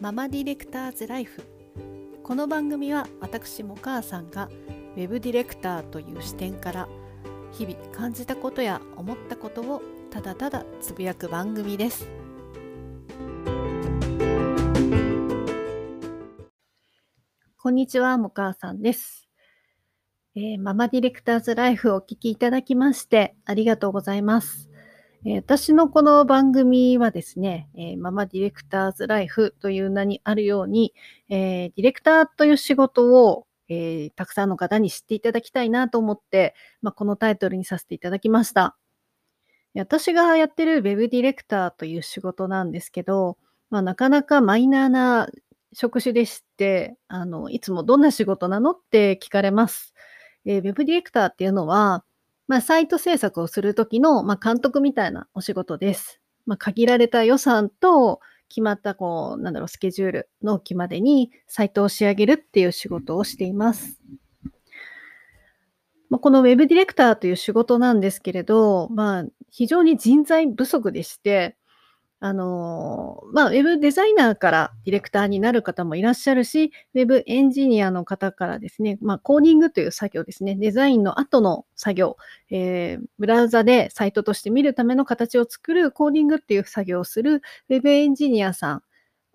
ママディレクターズライフ。この番組は私も母さんがウェブディレクターという視点から日々感じたことや思ったことをただただつぶやく番組です。こんにちはも母さんです、えーママディレクターズライフをお聞きいただきましてありがとうございます。え私のこの番組はですね、えママディレクターズライフという名にあるように、えディレクターという仕事を、えたくさんの方に知っていただきたいなと思って、まあ、このタイトルにさせていただきました。私がやってるウェブディレクターという仕事なんですけど、まあ、なかなかマイナーな職種でして、あの、いつもどんな仕事なのって聞かれます。えーウェブディレクターっていうのは、まあ、サイト制作をするときの、まあ、監督みたいなお仕事です。まあ、限られた予算と決まった、こう、なんだろう、スケジュールの期までにサイトを仕上げるっていう仕事をしています。まあ、このウェブディレクターという仕事なんですけれど、まあ、非常に人材不足でして、あのまあ、ウェブデザイナーからディレクターになる方もいらっしゃるし、ウェブエンジニアの方からですね、まあ、コーディングという作業ですね、デザインの後の作業、えーブラウザでサイトとして見るための形を作るコーディングっていう作業をするウェブエンジニアさん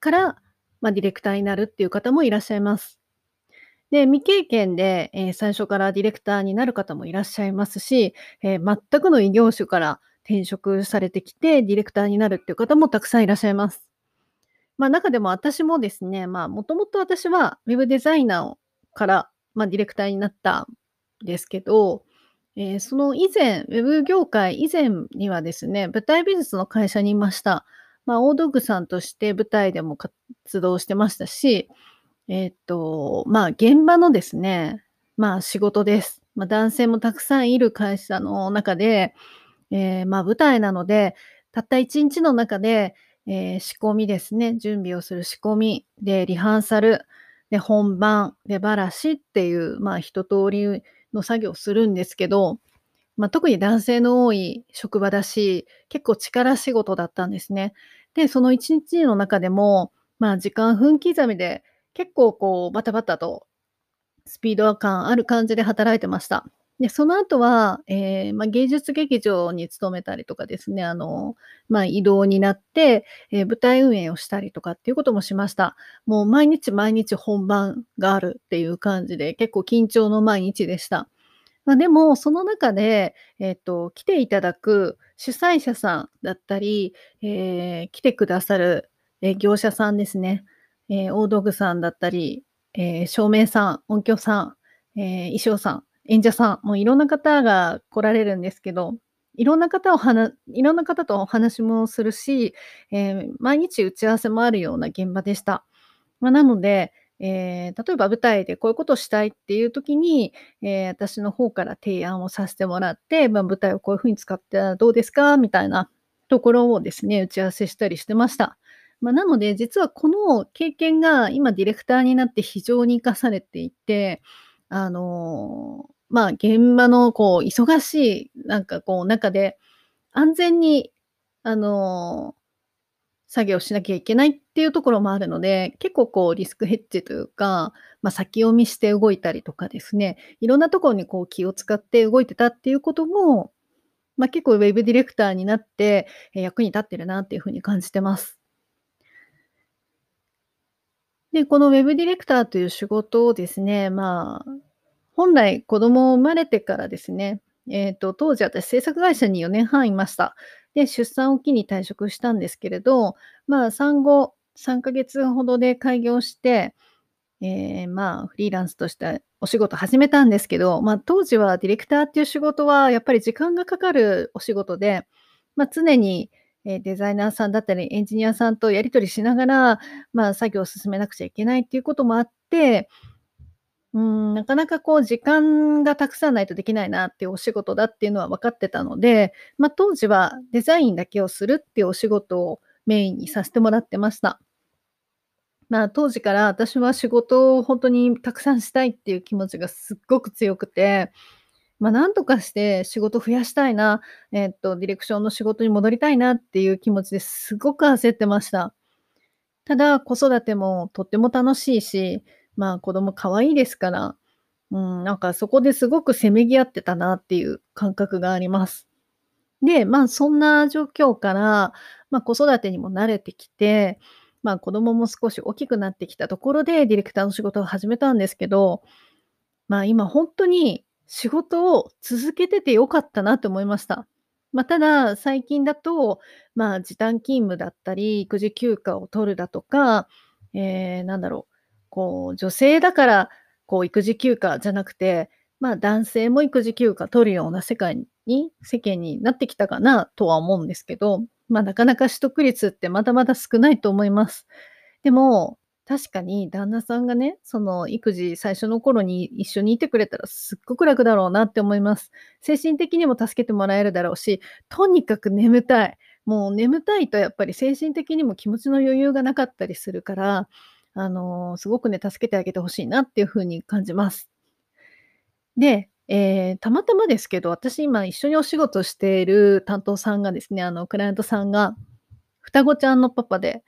から、まあ、ディレクターになるっていう方もいらっしゃいます。で、未経験で、えー最初からディレクターになる方もいらっしゃいますし、えー全くの異業種から転職されてきてディレクターになるっていう方もたくさんいらっしゃいます。まあ中でも私もですね、まあもともと私はウェブデザイナーから、まあ、ディレクターになったんですけど、えーその以前、ウェブ業界以前にはですね、舞台美術の会社にいました。まあ、大道具さんとして舞台でも活動してましたし、えーっと、まあ、現場のですね、まあ、仕事です。まあ、男性もたくさんいる会社の中で、えーまあ、舞台なので、たった一日の中で、えー仕込みですね、準備をする仕込み、で、リハーサル、で、本番、で、ばらし。っていう、まあ、一通りの作業をするんですけど、まあ、特に男性の多い職場だし、結構力仕事だったんですね。で、その一日の中でも、まあ、時間分刻みで、結構こう、バタバタと、スピード感ある感じで働いてました。で、その後は、えーまあ、芸術劇場に勤めたりとかですね、あの、まあ、移動になって、えー舞台運営をしたりとかっていうこともしました。もう毎日毎日本番があるっていう感じで、結構緊張の毎日でした。まあ、でも、その中で、えっ、と、来ていただく主催者さんだったり、え来てくださる、え業者さんですね、え大道具さんだったり、え照明さん、音響さん、え衣装さん、演者さん、もういろんな方が来られるんですけど、いろんな方を話、いろんな方とお話もするし、えー毎日打ち合わせもあるような現場でした。まあ、なので、えー例えば舞台でこういうことをしたいっていう時に、えー私の方から提案をさせてもらって、まあ、舞台をこういうふうに使ってたらどうですか？みたいなところをですね、打ち合わせしたりしてました。まあ、なので、実はこの経験が今ディレクターになって非常に活かされていて、あのーまあ、現場のこう忙しいなんかこう中で安全に、あの作業しなきゃいけないっていうところもあるので、結構こうリスクヘッジというか、まあ、先読みして動いたりとかですね、いろんなところにこう気を使って動いてたっていうことも、まあ、結構ウェブディレクターになって役に立ってるなっていうふうに感じてます。で、このウェブディレクターという仕事をですね、まあ、本来子供を生まれてからですね、えっ、と、当時私制作会社に4年半いました。で、出産を機に退職したんですけれど、まあ、産後3ヶ月ほどで開業して、えーまあ、フリーランスとしてお仕事始めたんですけど、まあ、当時はディレクターっていう仕事はやっぱり時間がかかるお仕事で、まあ、常にデザイナーさんだったりエンジニアさんとやり取りしながら、まあ、作業を進めなくちゃいけないっていうこともあって、うん、なかなかこう時間がたくさんないとできないなっていうお仕事だっていうのは分かってたので、まあ、当時はデザインだけをするっていうお仕事をメインにさせてもらってました。まあ、当時から私は仕事を本当にたくさんしたいっていう気持ちがすっごく強くて、まあ、なんとかして仕事増やしたいな、えっと、ディレクションの仕事に戻りたいなっていう気持ちですごく焦ってました。ただ、子育てもとっても楽しいし、まあ、子供可愛いですから、うん、なんかそこですごくせめぎ合ってたなっていう感覚があります。で、まあ、そんな状況から、まあ、子育てにも慣れてきて、まあ、子供も少し大きくなってきたところでディレクターの仕事を始めたんですけど、まあ、今本当に仕事を続けてて良かったなって思いました。まあ、ただ、最近だと、まあ、時短勤務だったり、育児休暇を取るだとか、えー、なんだろう、こう、女性だから、こう、育児休暇じゃなくて、まあ、男性も育児休暇取るような世界に、世間になってきたかなとは思うんですけど、まあ、なかなか取得率ってまだまだ少ないと思います。でも、確かに旦那さんがね、その育児最初の頃に一緒にいてくれたらすっごく楽だろうなって思います。精神的にも助けてもらえるだろうし、とにかく眠たい。もう眠たいとやっぱり精神的にも気持ちの余裕がなかったりするから、あの、すごくね、助けてあげてほしいなっていう風に感じます。で、えー、たまたまですけど、私今一緒にお仕事している担当さんがですね、あの、クライアントさんが双子ちゃんのパパで、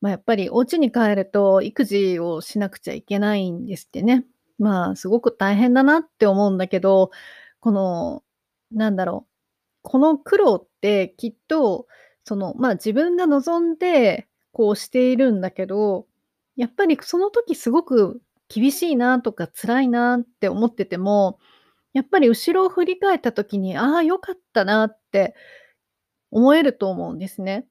まあ、やっぱりお家に帰ると育児をしなくちゃいけないんですってね。まあ、すごく大変だなって思うんだけど、この、なんだろう、この苦労ってきっと、その、まあ、自分が望んでこうしているんだけど、やっぱりその時すごく厳しいなとか辛いなって思ってても、やっぱり後ろを振り返った時に、ああ、良かったなって思えると思うんですね。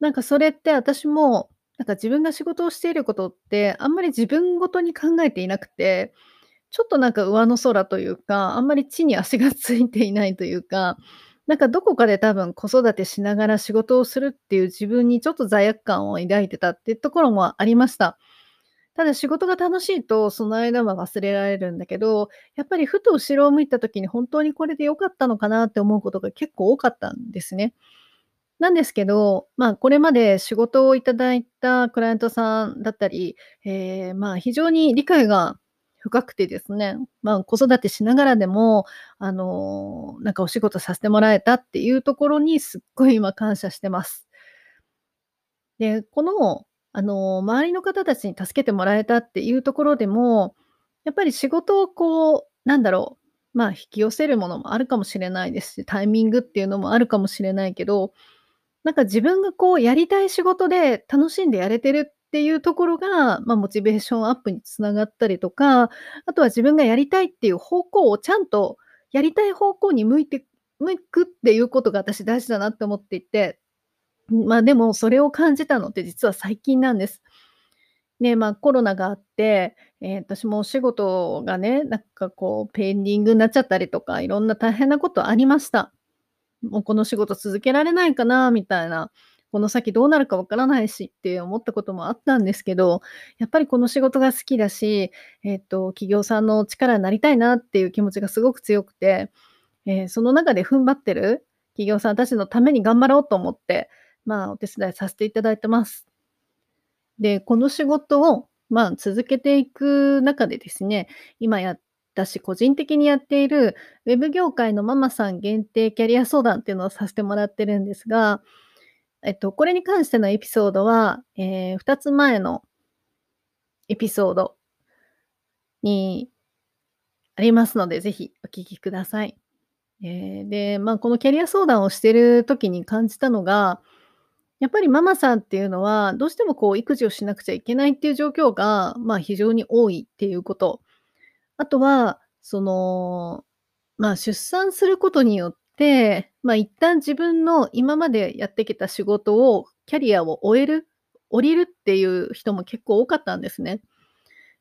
なんかそれって私も、なんか自分が仕事をしていることって、あんまり自分ごとに考えていなくて、ちょっとなんか上の空というか、あんまり地に足がついていないというか、なんかどこかで多分子育てしながら仕事をするっていう自分にちょっと罪悪感を抱いてたっていうところもありました。ただ仕事が楽しいと、その間は忘れられるんだけど、やっぱりふと後ろを向いた時に本当にこれで良かったのかなって思うことが結構多かったんですね。なんですけど、まあ、これまで仕事をいただいたクライアントさんだったり、えー、まあ、非常に理解が深くてですね、まあ、子育てしながらでも、あの、なんかお仕事させてもらえたっていうところにすっごい今感謝してます。で、このあの、周りの方たちに助けてもらえたっていうところでも、やっぱり仕事をこう、なんだろう、まあ、引き寄せるものもあるかもしれないですし、タイミングっていうのもあるかもしれないけど、なんか自分がこうやりたい仕事で楽しんでやれてるっていうところが、まあ、モチベーションアップにつながったりとか、あとは自分がやりたいっていう方向をちゃんとやりたい方向に向いて向くっていうことが私大事だなって思っていて、まあ、でもそれを感じたのって実は最近なんです。で、まあ、コロナがあって、えー、私もお仕事がね、なんかこうペンディングになっちゃったりとか、いろんな大変なことありました。もうこの仕事続けられないかなみたいな、この先どうなるかわからないしって思ったこともあったんですけど、やっぱりこの仕事が好きだし、えっと、企業さんの力になりたいなっていう気持ちがすごく強くて、えー、その中で踏ん張ってる企業さんたちのために頑張ろうと思って、まあ、お手伝いさせていただいてます。で、この仕事を、まあ、続けていく中でですね、今や私個人的にやっているウェブ業界のママさん限定キャリア相談っていうのをさせてもらってるんですが、えっと、これに関してのエピソードは、えー、2つ前のエピソードにありますので、ぜひお聞きください。えー、で、まあ、このキャリア相談をしている時に感じたのが、やっぱりママさんっていうのは、どうしてもこう育児をしなくちゃいけないっていう状況が、まあ、非常に多いっていうこと。あとは、その、まあ、出産することによって、まあ、一旦自分の今までやってきた仕事を、キャリアを終える、降りるっていう人も結構多かったんですね。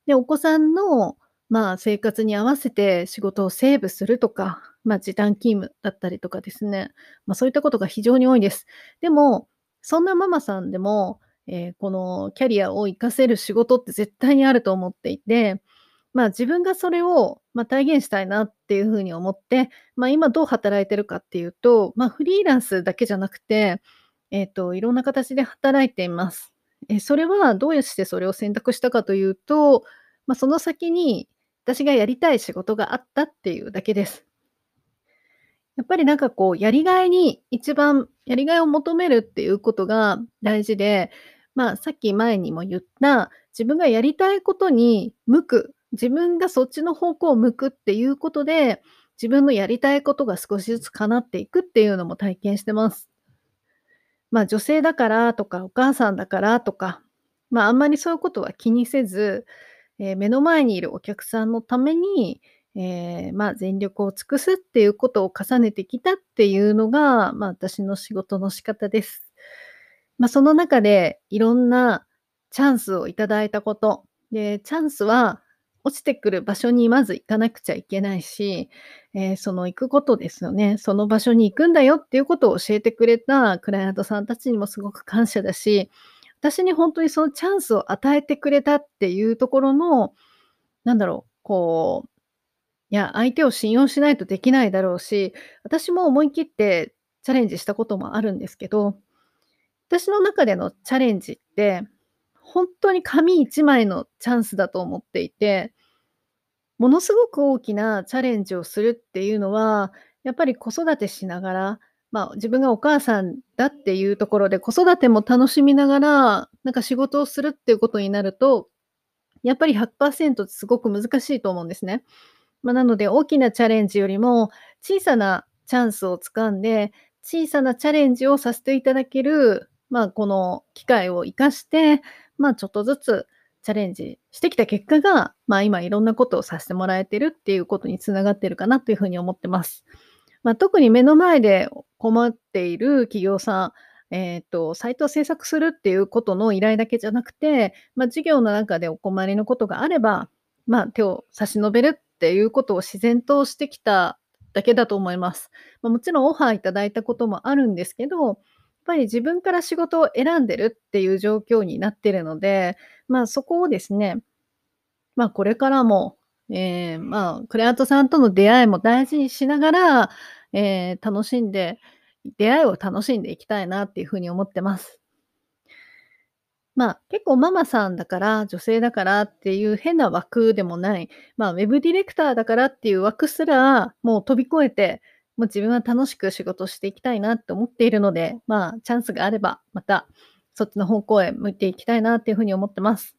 で、お子さんの、まあ、生活に合わせて仕事をセーブするとか、まあ、時短勤務だったりとかですね。まあ、そういったことが非常に多いです。でも、そんなママさんでも、えー、このキャリアを活かせる仕事って絶対にあると思っていて、まあ自分がそれを、まあ、体現したいなっていうふうに思って、まあ今どう働いてるかっていうと、まあフリーランスだけじゃなくて、えっ、ー、と、いろんな形で働いています。えそれはどうしてそれを選択したかというと、まあ、その先に私がやりたい仕事があったっていうだけです。やっぱりなんかこう、やりがいに一番やりがいを求めるっていうことが大事で、まあ、さっき前にも言った、自分がやりたいことに向く、自分がそっちの方向を向くっていうことで、自分のやりたいことが少しずつ叶っていくっていうのも体験してます。まあ、女性だからとか、お母さんだからとか、まあ、あんまりそういうことは気にせず、えー、目の前にいるお客さんのために、えー、まあ、全力を尽くすっていうことを重ねてきたっていうのが、まあ、私の仕事の仕方です。まあ、その中でいろんなチャンスをいただいたこと。で、チャンスは落ちてくる場所にまず行かなくちゃいけないし、えー、その行くことですよね。その場所に行くんだよっていうことを教えてくれたクライアントさんたちにもすごく感謝だし、私に本当にそのチャンスを与えてくれたっていうところの、なんだろう、こう、いや、相手を信用しないとできないだろうし、私も思い切ってチャレンジしたこともあるんですけど、私の中でのチャレンジって、本当に紙一枚のチャンスだと思っていて、ものすごく大きなチャレンジをするっていうのは、やっぱり子育てしながら、まあ、自分がお母さんだっていうところで子育ても楽しみながら、なんか仕事をするっていうことになると、やっぱり100%すごく難しいと思うんですね。まあ、なので大きなチャレンジよりも小さなチャンスをつかんで、小さなチャレンジをさせていただけるまあ、この機会を活かして、まあ、ちょっとずつチャレンジしてきた結果が、まあ、今いろんなことをさせてもらえてるっていうことにつながってるかなというふうに思ってます。まあ、特に目の前で困っている企業さん、えっ、ー、と、サイトを制作するっていうことの依頼だけじゃなくて、まあ、事業の中でお困りのことがあれば、まあ、手を差し伸べるっていうことを自然としてきただけだと思います。まあ、もちろんオファーいただいたこともあるんですけど、ぱり自分から仕事を選んでるっていう状況になってるので、まあそこをですね、まあこれからも、えー、まあクライアントさんとの出会いも大事にしながら、えー、楽しんで、出会いを楽しんでいきたいなっていうふうに思ってます。まあ結構ママさんだから、女性だからっていう変な枠でもない、まあウェブディレクターだからっていう枠すらもう飛び越えて、もう自分は楽しく仕事していきたいなって思っているので、まあ、チャンスがあれば、またそっちの方向へ向いていきたいなっていうふうに思ってます。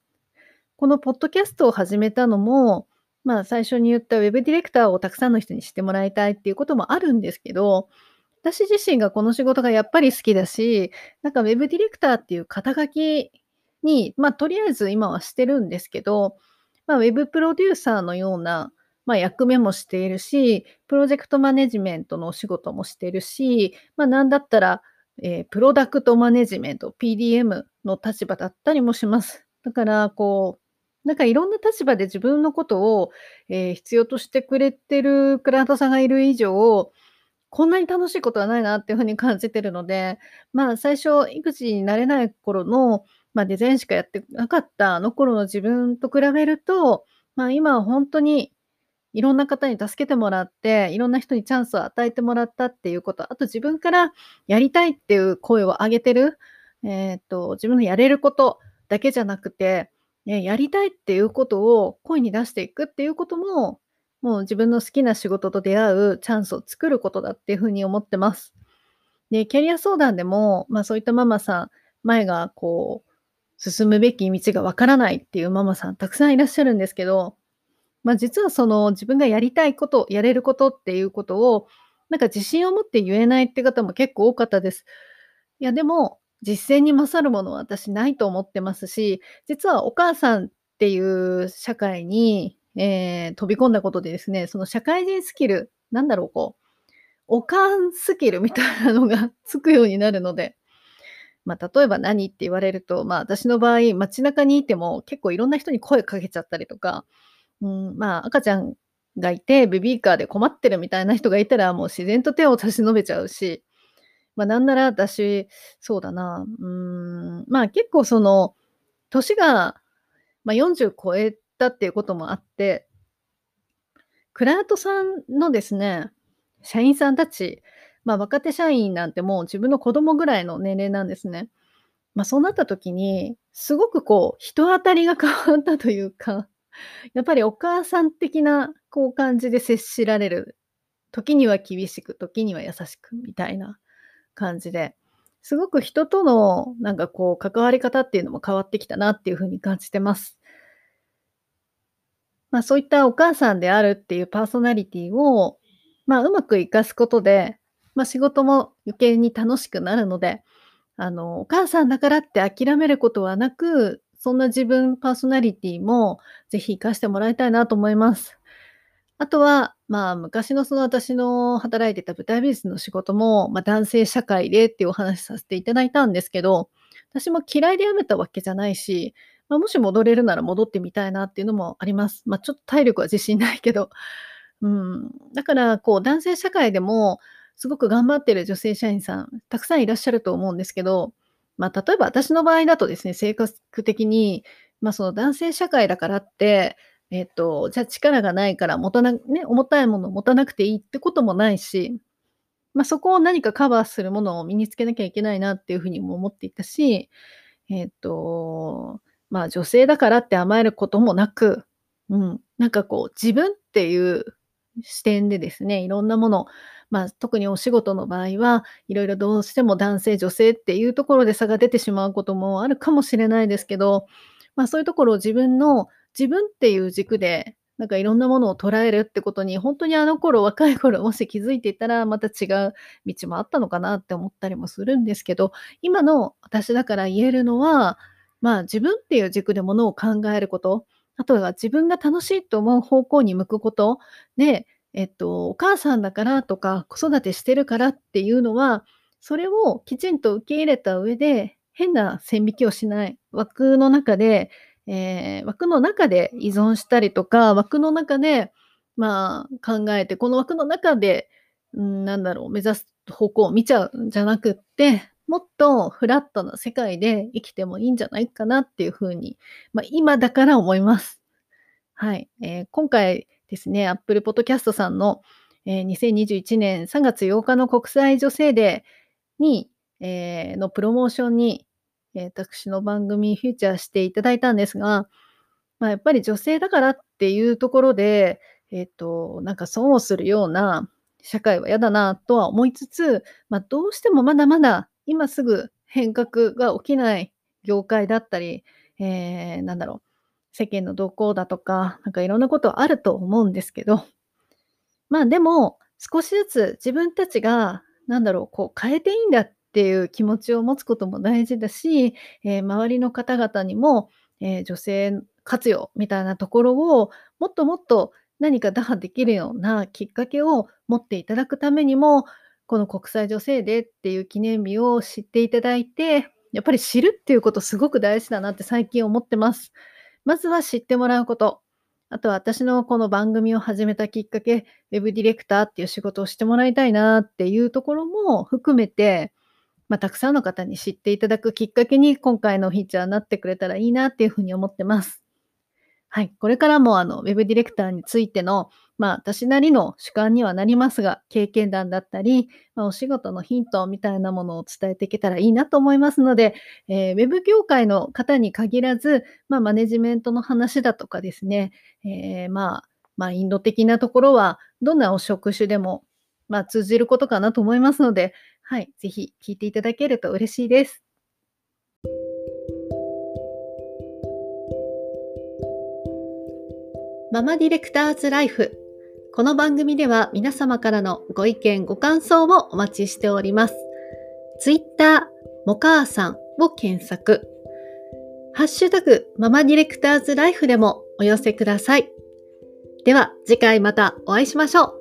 このポッドキャストを始めたのも、まあ、最初に言った Web ディレクターをたくさんの人に知ってもらいたいっていうこともあるんですけど、私自身がこの仕事がやっぱり好きだし、なんか Web ディレクターっていう肩書きに、まあ、とりあえず今はしてるんですけど、まあ、Web プロデューサーのような、まあ、役目もしているし、プロジェクトマネジメントのお仕事もしているし、まあ、なんだったら、えー、プロダクトマネジメント、PDM の立場だったりもします。だから、こう、なんかいろんな立場で自分のことを、えー、必要としてくれてるクライアントさんがいる以上、こんなに楽しいことはないなっていうふうに感じてるので、まあ最初、育児になれない頃の、まあ、デザインしかやってなかったあの頃の自分と比べると、まあ今は本当にいろんな方に助けてもらって、いろんな人にチャンスを与えてもらったっていうこと、あと自分からやりたいっていう声を上げてる、えっ、と、自分のやれることだけじゃなくて、ね、やりたいっていうことを声に出していくっていうことも、もう自分の好きな仕事と出会うチャンスを作ることだっていうふうに思ってます。で、キャリア相談でも、まあそういったママさん、前がこう、進むべき道がわからないっていうママさんたくさんいらっしゃるんですけど、まあ、実はその自分がやりたいこと、やれることっていうことを、なんか自信を持って言えないって方も結構多かったです。いや、でも、実践に勝るものは私ないと思ってますし、実はお母さんっていう社会に、えー、飛び込んだことでですね、その社会人スキル、なんだろう、こう、おかんスキルみたいなのがつくようになるので、まあ、例えば何って言われると、まあ、私の場合、街中にいても結構いろんな人に声かけちゃったりとか、うん、まあ、赤ちゃんがいて、ベビーカーで困ってるみたいな人がいたら、もう自然と手を差し伸べちゃうし、まあ、なんなら私、そうだな、うん、まあ結構その、年が、まあ、40超えたっていうこともあって、クライアントさんのですね、社員さんたち、まあ若手社員なんてもう自分の子供ぐらいの年齢なんですね。まあそうなった時に、すごくこう、人当たりが変わったというか、やっぱりお母さん的なこう感じで接しられる。時には厳しく、時には優しくみたいな感じで。すごく人とのなんかこう関わり方っていうのも変わってきたなっていう風に感じてます。まあ、そういったお母さんであるっていうパーソナリティを、まあ、うまく活かすことで、まあ、仕事も余計に楽しくなるので、あの、お母さんだからって諦めることはなく、そんな自分パーソナリティもぜひ活かしてもらいたいなと思います。あとは、まあ、昔のその私の働いてた舞台美術の仕事も、まあ、男性社会でっていうお話させていただいたんですけど、私も嫌いで辞めたわけじゃないし、まあ、もし戻れるなら戻ってみたいなっていうのもあります。まあ、ちょっと体力は自信ないけど。うん。だから、こう、男性社会でも、すごく頑張ってる女性社員さん、たくさんいらっしゃると思うんですけど、まあ、例えば私の場合だとですね、性格的に、まあ、その男性社会だからって、えっと、じゃあ力がないから持たな、ね、重たいものを持たなくていいってこともないし、まあ、そこを何かカバーするものを身につけなきゃいけないなっていうふうにも思っていたし、えっと、まあ女性だからって甘えることもなく、うん、なんかこう自分っていう視点でですね、いろんなものを、まあ特にお仕事の場合はいろいろどうしても男性女性っていうところで差が出てしまうこともあるかもしれないですけど、まあそういうところを自分の自分っていう軸でなんかいろんなものを捉えるってことに、本当にあの頃、若い頃、もし気づいていたら、また違う道もあったのかなって思ったりもするんですけど、今の私だから言えるのは、まあ自分っていう軸でものを考えること、あとは自分が楽しいと思う方向に向くこと、で、えっと、お母さんだからとか子育てしてるからっていうのは、それをきちんと受け入れた上で、変な線引きをしない枠の中で、えー、枠の中で依存したりとか、枠の中で、まあ、考えて、この枠の中で、ん、なんだろう、目指す方向を見ちゃうんじゃなくって、もっとフラットな世界で生きてもいいんじゃないかなっていうふうに、まあ、今だから思います。はい。えー、今回ですね、Apple Podcast さんの、えー、2021年3月8日の国際女性デーに、えー、のプロモーションに、えー、私の番組フューチャーしていただいたんですが、まあ、やっぱり女性だからっていうところで、えっ、と、なんか損をするような社会は嫌だなとは思いつつ、まあ、どうしてもまだまだ今すぐ変革が起きない業界だったり、えー、なんだろう、世間の動向だとか、なんかいろんなことあると思うんですけど、まあでも、少しずつ自分たちが、なんだろう、こう変えていいんだっていう気持ちを持つことも大事だし、えー、周りの方々にも、えー、女性活用みたいなところをもっともっと何か打破できるようなきっかけを持っていただくためにも、この国際女性デーっていう記念日を知っていただいて、やっぱり知るっていうことすごく大事だなって最近思ってます。まずは知ってもらうこと。あとは私のこの番組を始めたきっかけ、ウェブディレクターっていう仕事をしてもらいたいなっていうところも含めて、まあ、たくさんの方に知っていただくきっかけに今回のフィーチャーになってくれたらいいなっていうふうに思ってます。はい。これからもあの、ウェブディレクターについてのまあ、私なりの主観にはなりますが、経験談だったり、まあ、お仕事のヒントみたいなものを伝えていけたらいいなと思いますので、えー、ウェブ業界の方に限らず、まあ、マネジメントの話だとかですね、えー、まあ、まあ、インド的なところは、どんなお職種でも、まあ、通じることかなと思いますので、はい、ぜひ聞いていただけると嬉しいです。ママディレクターズライフこの番組では皆様からのご意見、ご感想をお待ちしております。ツイッター、もかあさんを検索。ハッシュタグ、ママディレクターズライフでもお寄せください。では次回またお会いしましょう。